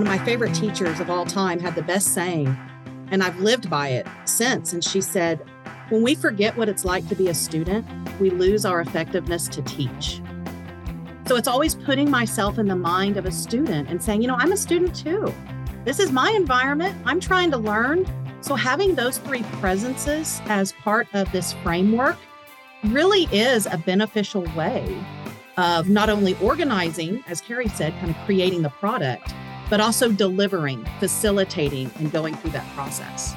one of my favorite teachers of all time had the best saying, and I've lived by it since. And she said, When we forget what it's like to be a student, we lose our effectiveness to teach. So it's always putting myself in the mind of a student and saying, you know, I'm a student too. This is my environment. I'm trying to learn. So having those three presences as part of this framework really is a beneficial way of not only organizing, as Kari said, kind of creating the product, but also delivering, facilitating, and going through that process.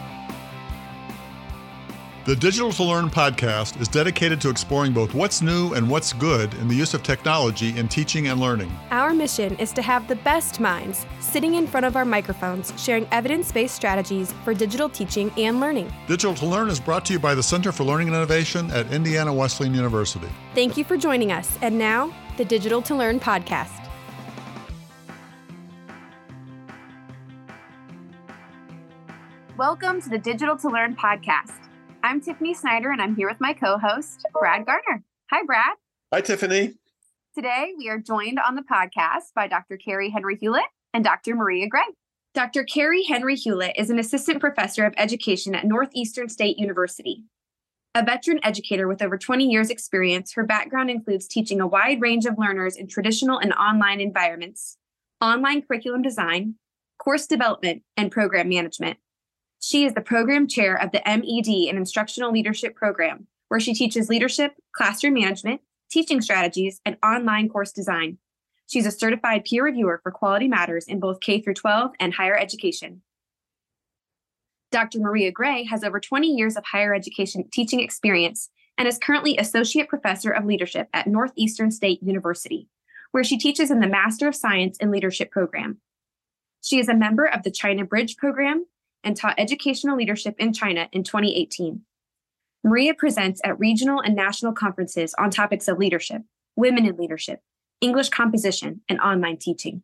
The Digital2Learn podcast is dedicated to exploring both what's new and what's good in the use of technology in teaching and learning. Our mission is to have the best minds sitting in front of our microphones sharing evidence based strategies for digital teaching and learning. Digital2Learn is brought to you by the Center for Learning and Innovation at Indiana Wesleyan University. Thank you for joining us. And now, the Digital2Learn podcast. Welcome to the Digital2Learn podcast. I'm Tiffany Snyder, and I'm here with my co host, Brad Garner. Hi, Brad. Hi, Tiffany. Today, we are joined on the podcast by Dr. Kari Henry Hulett and Dr. Maria Gray. Dr. Kari Henry Hulett is an assistant professor of education at Northeastern State University. A veteran educator with over 20 years' experience, her background includes teaching a wide range of learners in traditional and online environments, online curriculum design, course development, and program management. She is the program chair of the MED and Instructional Leadership Program, where she teaches leadership, classroom management, teaching strategies, and online course design. She's a certified peer reviewer for Quality Matters in both K 12 and higher education. Dr. Maria Gray has over 20 years of higher education teaching experience and is currently Associate Professor of Leadership at Northeastern State University, where she teaches in the Master of Science in Leadership program. She is a member of the China Bridge program and taught educational leadership in China in 2018. Maria presents at regional and national conferences on topics of leadership, women in leadership, English composition, and online teaching.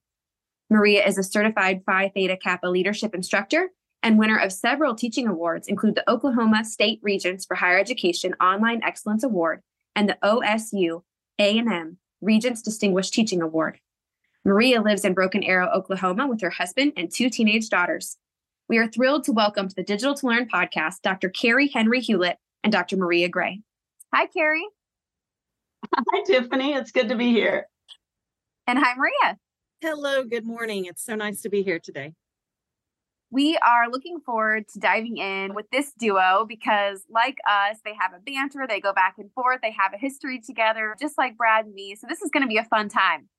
Maria is a certified Phi Theta Kappa leadership instructor and winner of several teaching awards, include the Oklahoma State Regents for Higher Education Online Excellence Award and the OSU A&M Regents Distinguished Teaching Award. Maria lives in Broken Arrow, Oklahoma with her husband and two teenage daughters. We are thrilled to welcome to the Digital2Learn podcast Dr. Kari Henry Hulett and Dr. Maria Gray. Hi, Kari. Hi, Tiffany. It's good to be here. And hi, Maria. Hello, good morning. It's so nice to be here today. We are looking forward to diving in with this duo because, like us, they have a banter, they go back and forth, they have a history together, just like Brad and me. So, this is going to be a fun time.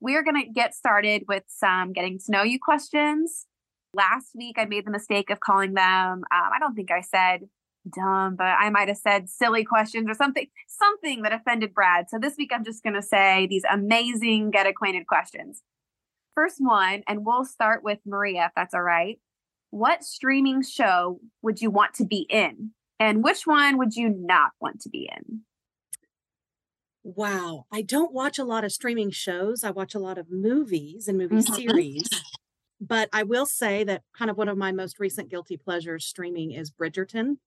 We are going to get started with some getting to know you questions. Last week, I made the mistake of calling them, um, I don't think I said dumb, but I might have said silly questions or something, something that offended Brad. So this week I'm just going to say these amazing get acquainted questions. First one, and we'll start with Maria, if that's all right. What streaming show would you want to be in? And which one would you not want to be in? Wow. I don't watch a lot of streaming shows. I watch a lot of movies and movie mm-hmm. series. But I will say that kind of one of my most recent guilty pleasures streaming is Bridgerton.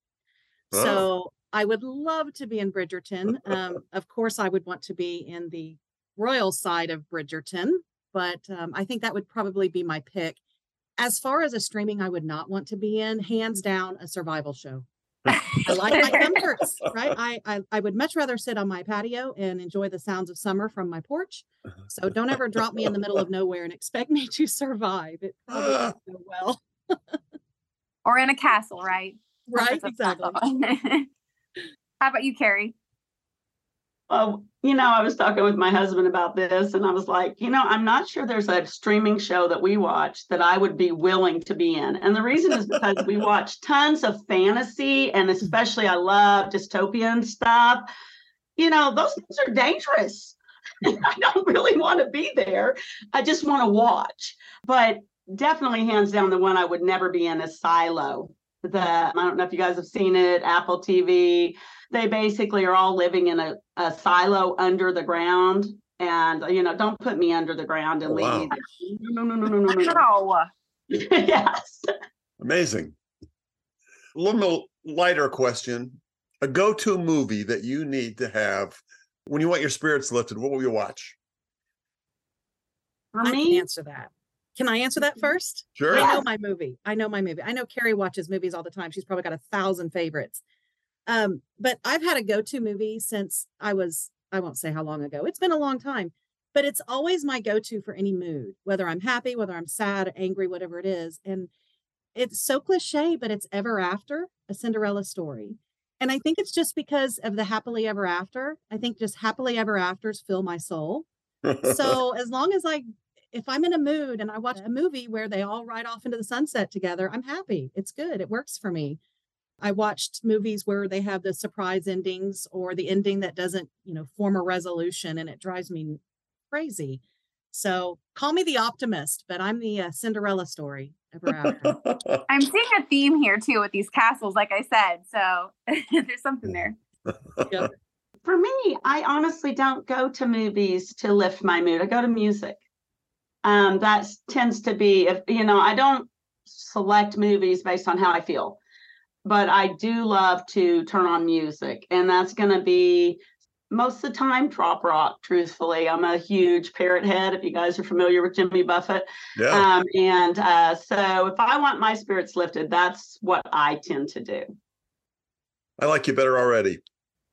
Oh. So I would love to be in Bridgerton. Um, of course, I would want to be in the royal side of Bridgerton, but um, I think that would probably be my pick. As far as a streaming I would not want to be in, hands down, a survival show. I like my comforts, right? I, I, I would much rather sit on my patio and enjoy the sounds of summer from my porch. Uh-huh. So don't ever drop me in the middle of nowhere and expect me to survive. It probably won't go well. or in a castle, right? Right, exactly. How about you, Kari? Well, you know, I was talking with my husband about this, and I was like, you know, I'm not sure there's a streaming show that we watch that I would be willing to be in. And the reason is because we watch tons of fantasy, and especially I love dystopian stuff. You know, those things are dangerous. I don't really want to be there. I just want to watch. But definitely, hands down, the one I would never be in is Silo. The I don't know if you guys have seen it, Apple TV they basically are all living in a, a silo under the ground. And you know, don't put me under the ground and oh, leave wow. me. No, no, no, no, no, no, no. yes. Amazing. A little lighter question. A go-to movie that you need to have when you want your spirits lifted, what will you watch? I can answer that. Can I answer that first? Sure. I know my movie. I know my movie. I know Kari watches movies all the time. She's probably got a thousand favorites. Um, but I've had a go-to movie since I was, I won't say how long ago. It's been a long time, but it's always my go-to for any mood, whether I'm happy, whether I'm sad, angry, whatever it is. And it's so cliche, but it's ever after a Cinderella story. And I think it's just because of the happily ever after. I think just happily ever afters fill my soul. So as long as I if I'm in a mood and I watch a movie where they all ride off into the sunset together, I'm happy. It's good. It works for me. I watched movies where they have the surprise endings or the ending that doesn't, you know, form a resolution and it drives me crazy. So call me the optimist, but I'm the uh, Cinderella story ever after. I'm seeing a theme here too with these castles, like I said. So there's something there. For me, I honestly don't go to movies to lift my mood. I go to music. Um, that tends to be if you know, I don't select movies based on how I feel, but I do love to turn on music, and that's gonna be most of the time trop rock truthfully i'm a huge parrot head if you guys are familiar with jimmy buffett yeah. um, and uh, so if i want my spirits lifted that's what i tend to do I like you better already.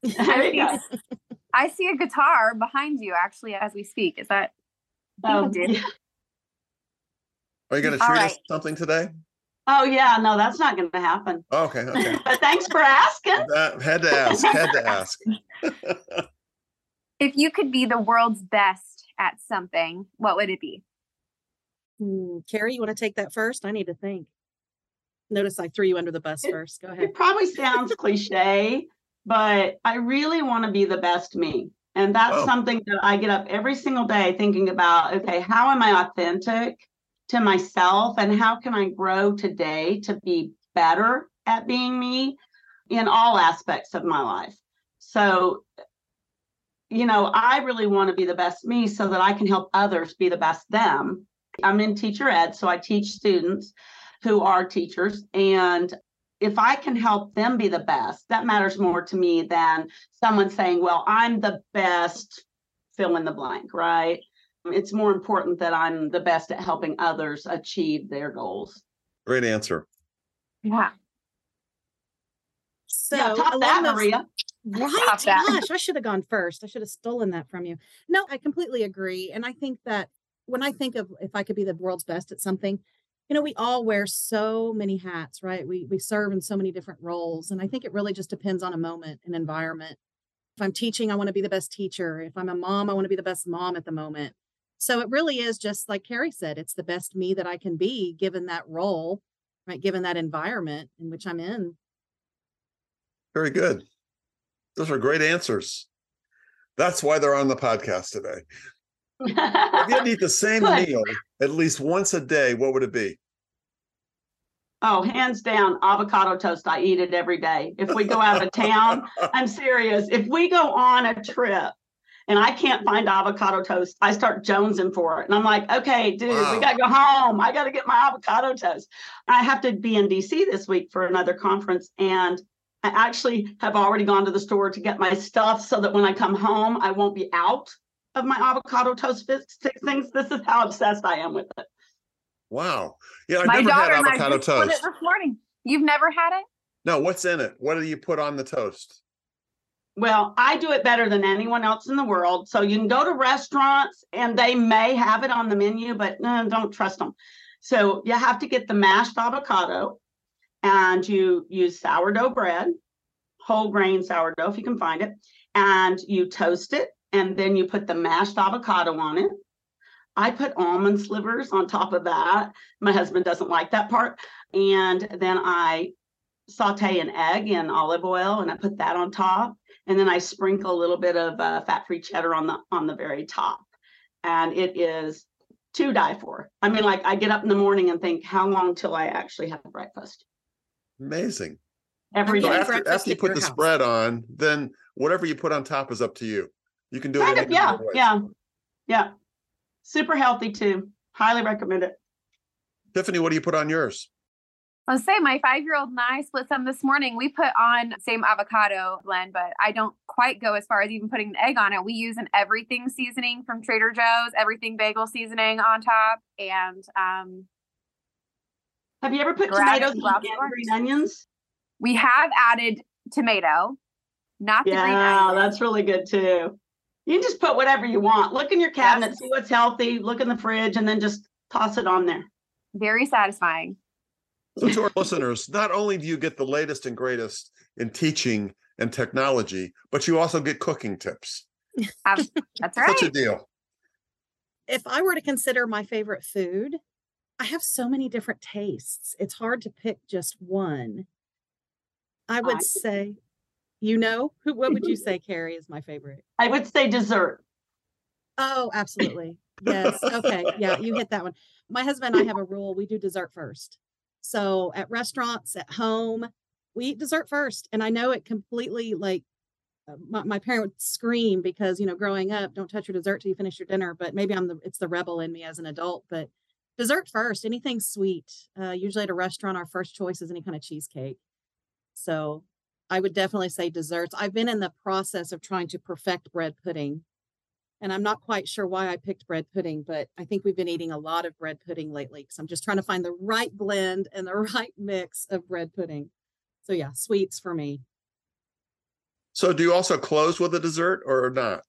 there you go. I see a guitar behind you actually as we speak. Is that Um, did. yeah. Are you going to All treat us something today? Oh yeah no that's not going to happen okay. Okay. but thanks for asking That, had to ask. Had to ask. if you could be the world's best at something, what would it be? Hmm, Kari, you want to take that first? I need to think. Notice I threw you under the bus It- first. Go ahead. it probably sounds cliche but i really want to be the best me and that's Oh. something that i get up every single day thinking about okay how am i authentic to myself and how can i grow today to be better at being me in all aspects of my life so you know i really want to be the best me so that i can help others be the best them i'm in teacher ed so i teach students who are teachers and if I can help them be the best, that matters more to me than someone saying, well, I'm the best, fill in the blank, right? It's more important that I'm the best at helping others achieve their goals. Great answer. Yeah. So yeah, top along that, those- Maria. Right. Stop that. Gosh, I should have gone first. I should have stolen that from you. No, I completely agree. And I think that when I think of if I could be the world's best at something, you know, we all wear so many hats, right? We we serve in so many different roles. And I think it really just depends on a moment and environment. If I'm teaching, I want to be the best teacher. If I'm a mom, I want to be the best mom at the moment. So it really is just like Kari said, it's the best me that I can be given that role, right? Given that environment in which I'm in. Very good. Those are great answers. That's why they're on the podcast today. If you had to eat the same Good. meal at least once a day, what would it be? oh, hands down, avocado toast. I eat it every day. If we go out of town, I'm serious. If we go on a trip and I can't find avocado toast, I start jonesing for it. And I'm like, okay, dude, Wow. we got to go home. I got to get my avocado toast. I have to be in DC this week for another conference. And I actually have already gone to the store to get my stuff so that when I come home, I won't be out of my avocado toast fi- fixings. This is how obsessed I am with it. Wow. Yeah, I've My never daughter had and I avocado just put it toast. this morning. You've never had it? No, what's in it? What do you put on the toast? Well, I do it better than anyone else in the world. So you can go to restaurants and they may have it on the menu, but no, don't trust them. So you have to get the mashed avocado and you use sourdough bread, whole grain sourdough if you can find it, and you toast it and then you put the mashed avocado on it. I put almond slivers on top of that. My husband doesn't like that part. And then I saute an egg in olive oil and I put that on top and then I sprinkle a little bit of uh, fat-free cheddar on the on the very top, and it is to die for. I mean, like I get up in the morning and think, how long till I actually have breakfast? Amazing. Every So day. after, after you put the house. spread on, then whatever you put on top is up to you. You can do it. Kind any of, yeah, yeah, yeah. Super healthy too. Highly recommend it. Tiffany, what do you put on yours? I'll say my five year old and I split some this morning. We put on same avocado blend, but I don't quite go as far as even putting an egg on it. We use an everything seasoning from Trader Joe's, everything bagel seasoning on top. And um, have you ever put tomatoes grab green onions? we have added tomato, not the green Yeah, onion. that's really good too. You can just put whatever you want. Look in your cabinet, see what's healthy, look in the fridge, and then just toss it on there. Very satisfying. So to our listeners, not only do you get the latest and greatest in teaching and technology, but you also get cooking tips. That's right. Such a deal. If I were to consider my favorite food, I have so many different tastes. It's hard to pick just one. I would I- say, you know, who what would you say, Kari, is my favorite? I would say dessert. Oh, absolutely. Yes. Okay. Yeah, you hit that one. My husband and I have a rule. We do dessert first. So at restaurants, at home, we eat dessert first. And I know it completely like uh, my, my parent would scream because, you know, growing up, don't touch your dessert till you finish your dinner. But maybe I'm the, it's the rebel in me as an adult, but dessert first, anything sweet. Uh, usually at a restaurant, our first choice is any kind of cheesecake. So I would definitely say desserts. I've been in the process of trying to perfect bread pudding and I'm not quite sure why I picked bread pudding, but I think we've been eating a lot of bread pudding lately because I'm just trying to find the right blend and the right mix of bread pudding. So yeah, sweets for me. So do you also close with a dessert or not?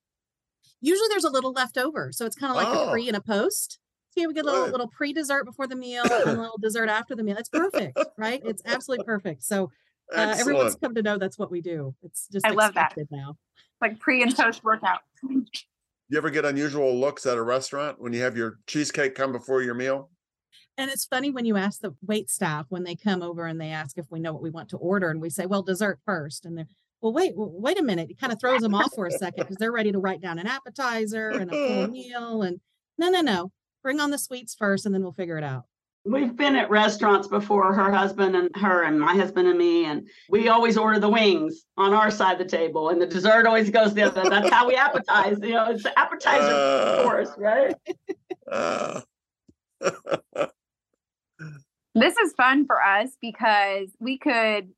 Usually there's a little left over, so it's kind of like Oh. a pre and a post. So yeah, we get a little Good. little pre dessert before the meal and a little dessert after the meal. It's perfect, right? It's absolutely perfect. So uh, everyone's come to know that's what we do. It's just I love that. expected now. Like pre and post workout. You ever get unusual looks at a restaurant when you have your cheesecake come before your meal? And it's funny when you ask the wait staff when they come over and they ask if we know what we want to order, and we say, "Well, dessert first. and they're, "Well, wait, wait a minute." It kind of throws them off for a second because they're ready to write down an appetizer and a full meal, and no, no, no, bring on the sweets first, and then we'll figure it out. We've been at restaurants before, her husband and her and my husband and me, and we always order the wings on our side of the table, and the dessert always goes the other. That's how we appetize. You know, it's the appetizer Uh. course, right? Uh, This is fun for us because we could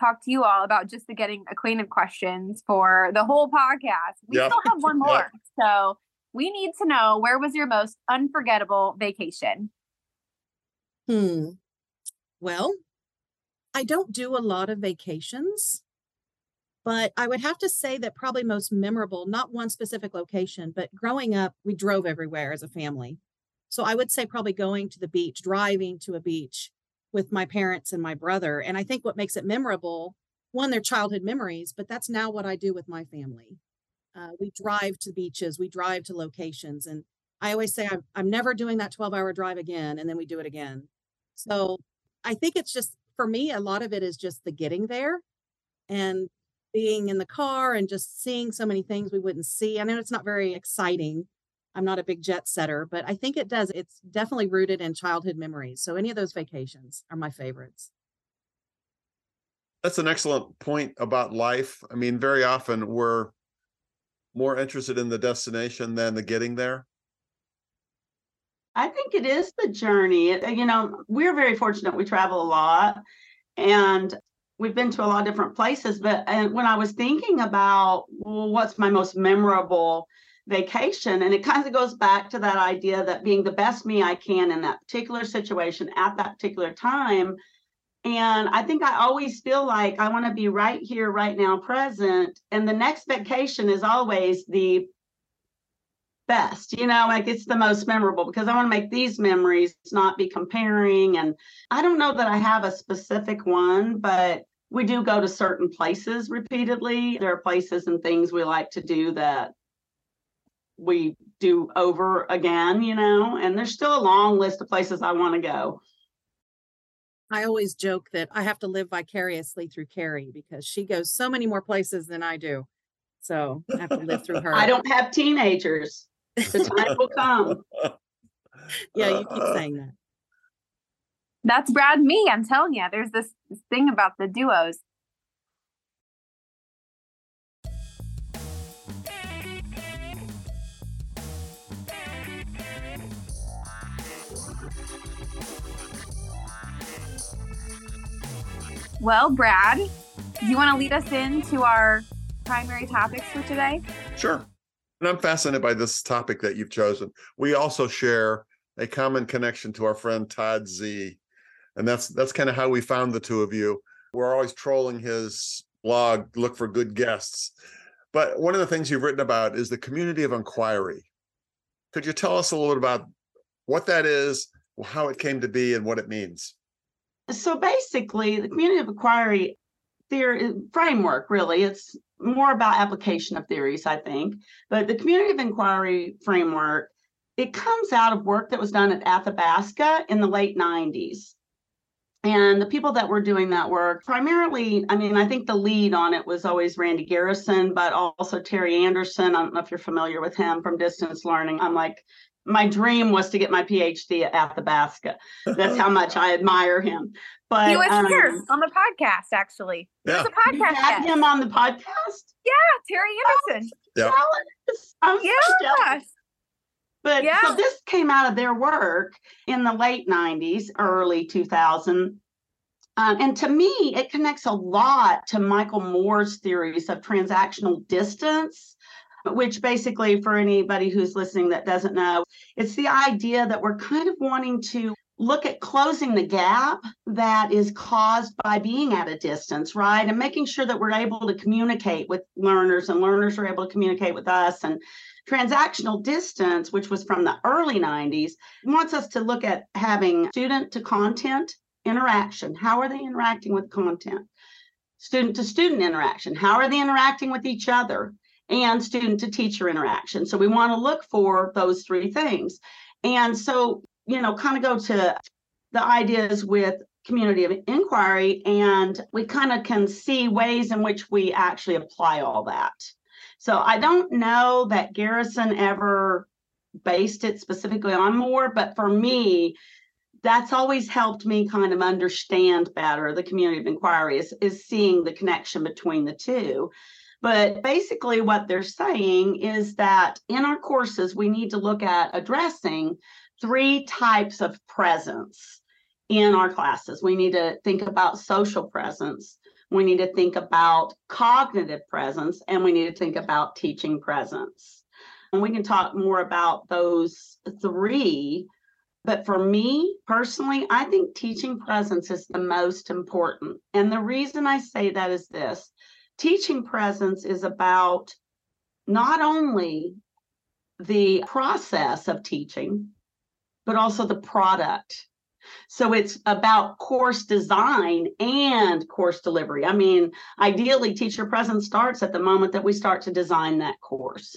talk to you all about just the getting acquainted questions for the whole podcast. We Yeah. still have one Yeah. more. So we need to know where was your most unforgettable vacation? Hmm. Well, I don't do a lot of vacations, but I would have to say that probably most memorable, not one specific location, but growing up, we drove everywhere as a family. So I would say probably going to the beach, driving to a beach with my parents and my brother. And I think what makes it memorable, one, their childhood memories, but that's now what I do with my family. Uh, we drive to beaches, we drive to locations. And I always say, I'm, I'm never doing that 12 hour drive again. And then we do it again. So I think it's just for me, a lot of it is just the getting there and being in the car and just seeing so many things we wouldn't see. I know it's not very exciting. I'm not a big jet setter, but I think it does. It's definitely rooted in childhood memories. So any of those vacations are my favorites. That's an excellent point about life. I mean, very often we're more interested in the destination than the getting there. I think it is the journey. You know, we're very fortunate. We travel a lot and we've been to a lot of different places. But and when I was thinking about well, what's my most memorable vacation, and it kind of goes back to that idea that being the best me I can in that particular situation at that particular time. And I think I always feel like I want to be right here, right now, present. And the next vacation is always the best, you know, like it's the most memorable because I want to make these memories, not be comparing. And I don't know that I have a specific one, but we do go to certain places repeatedly. There are places and things we like to do that we do over again, you know, and there's still a long list of places I want to go. I always joke that I have to live vicariously through Kari because she goes so many more places than I do. So I have to live through her. I don't have teenagers. The time will come. Yeah, you keep uh, uh. saying that. That's Brad me. I'm telling you, there's this, this thing about the duos. Well, Brad, do you want to lead us into our primary topics for today? Sure. And I'm fascinated by this topic that you've chosen. We also share a common connection to our friend Todd Z. And that's that's kind of how we found the two of you. We're always trolling his blog, look for good guests. But one of the things you've written about is the community of inquiry. Could you tell us a little bit about what that is, how it came to be, and what it means? So basically, the community of inquiry theory framework really it's more about application of theories, I think. But the community of inquiry framework it comes out of work that was done at Athabasca in the late 90s. And the people that were doing that work, primarily, I mean, I think the lead on it was always Randy Garrison, but also Terry Anderson. I don't know if you're familiar with him from distance learning. I'm like, my dream was to get my PhD at Athabasca. That's how much I admire him. But he was um, here on the podcast, actually. Yeah. a podcast. had him on the podcast. Yeah, Terry Anderson. Yeah. I'm yes. But Yeah. so this came out of their work in the late 90s, early 2000. Um, and to me, it connects a lot to Michael Moore's theories of transactional distance, which basically, for anybody who's listening that doesn't know, it's the idea that we're kind of wanting to look at closing the gap that is caused by being at a distance, right? And making sure that we're able to communicate with learners and learners are able to communicate with us and transactional distance, which was from the early 90s, wants us to look at having student to content interaction. How are they interacting with content? Student to student interaction. How are they interacting with each other? And student to teacher interaction. So we want to look for those three things. And so, you know, kind of go to the ideas with community of inquiry, and we kind of can see ways in which we actually apply all that. So I don't know that Garrison ever based it specifically on Moore, but for me, that's always helped me kind of understand better the community of inquiry is, is seeing the connection between the two. But basically, what they're saying is that in our courses, we need to look at addressing three types of presence in our classes. We need to think about social presence, we need to think about cognitive presence, and we need to think about teaching presence. And we can talk more about those three. But for me personally, I think teaching presence is the most important. And the reason I say that is this teaching presence is about not only the process of teaching, but also the product. So it's about course design and course delivery. I mean, ideally, teacher presence starts at the moment that we start to design that course.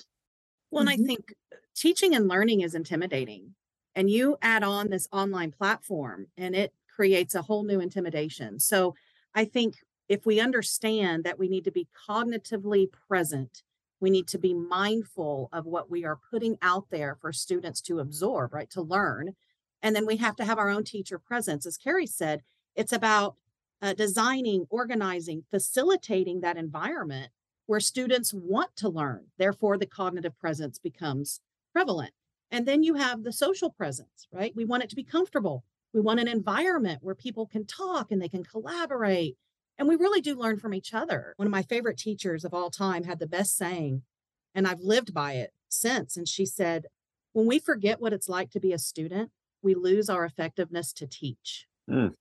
Well, and I Mhm. think teaching and learning is intimidating. And you add on this online platform and it creates a whole new intimidation. So I think if we understand that we need to be cognitively present, we need to be mindful of what we are putting out there for students to absorb, right? To learn. And then we have to have our own teacher presence. As Kari said, it's about uh, designing, organizing, facilitating that environment where students want to learn. Therefore, the cognitive presence becomes prevalent. And then you have the social presence, right? We want it to be comfortable. We want an environment where people can talk and they can collaborate. And we really do learn from each other. One of my favorite teachers of all time had the best saying, and I've lived by it since. And she said, When we forget what it's like to be a student, we lose our effectiveness to teach. Mm.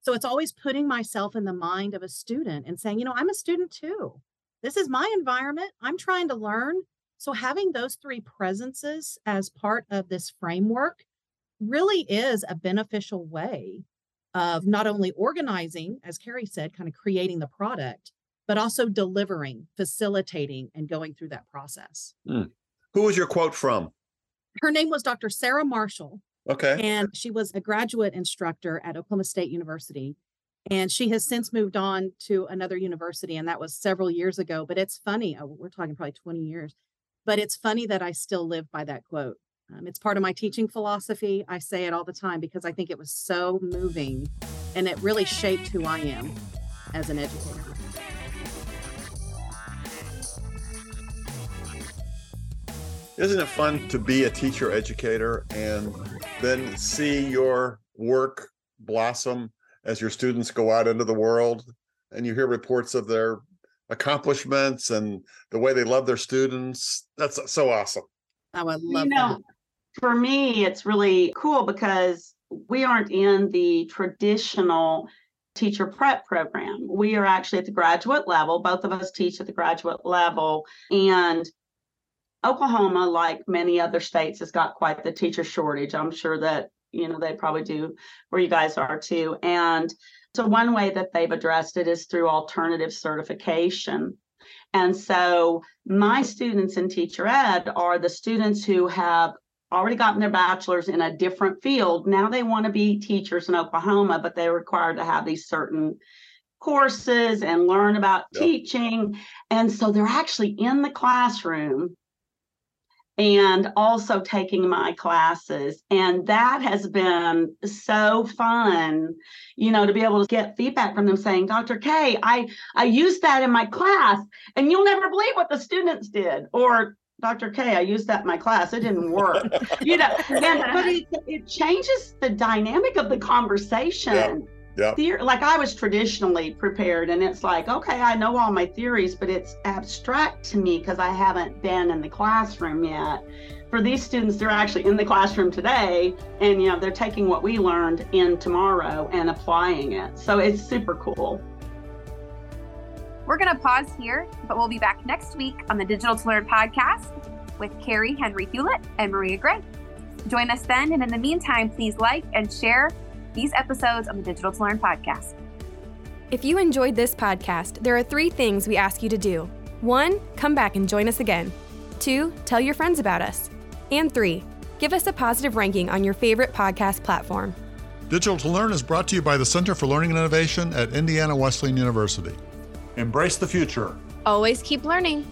So it's always putting myself in the mind of a student and saying, you know, I'm a student too. This is my environment. I'm trying to learn. So having those three presences as part of this framework really is a beneficial way of not only organizing, as Kari said, kind of creating the product, but also delivering, facilitating, and going through that process. Hmm. Who was your quote from? Her name was Dr. Sarah Marshall, Okay. and she was a graduate instructor at Oklahoma State University. And she has since moved on to another university, and that was several years ago. But it's funny, oh, we're talking probably 20 years, but it's funny that I still live by that quote. Um, it's part of my teaching philosophy. I say it all the time because I think it was so moving and it really shaped who I am as an educator. Isn't it fun to be a teacher educator and then see your work blossom as your students go out into the world and you hear reports of their accomplishments and the way they love their students. That's so awesome. I would love you know, that. For me, it's really cool because we aren't in the traditional teacher prep program. We are actually at the graduate level. Both of us teach at the graduate level. And Oklahoma, like many other states, has got quite the teacher shortage. I'm sure that, you know, they probably do where you guys are too. And so one way that they've addressed it is through alternative certification. And so my students in teacher ed are the students who have already gotten their bachelor's in a different field. Now they want to be teachers in Oklahoma, but they're required to have these certain courses and learn about Yep. teaching. And so they're actually in the classroom and also taking my classes. And that has been so fun, you know, to be able to get feedback from them saying, Dr. K, I, I used that in my class and you'll never believe what the students did. Or Dr. K, I used that in my class. It didn't work. you know, and, but it, it changes the dynamic of the conversation. Yeah. Theor- like I was traditionally prepared, and it's like, okay, I know all my theories, but it's abstract to me because I haven't been in the classroom yet. For these students, they're actually in the classroom today, and you know, they're taking what we learned in tomorrow and applying it. So it's super cool. We're going to pause here, but we'll be back next week on the Digital2Learn podcast with Kari Henry Hulett and Maria Gray. Join us then, and in the meantime, please like and share these episodes on the Digital2Learn podcast. If you enjoyed this podcast, there are three things we ask you to do. One, come back and join us again. Two, tell your friends about us. And three, give us a positive ranking on your favorite podcast platform. Digital2Learn is brought to you by the Center for Learning and Innovation at Indiana Wesleyan University. Embrace the future. Always keep learning.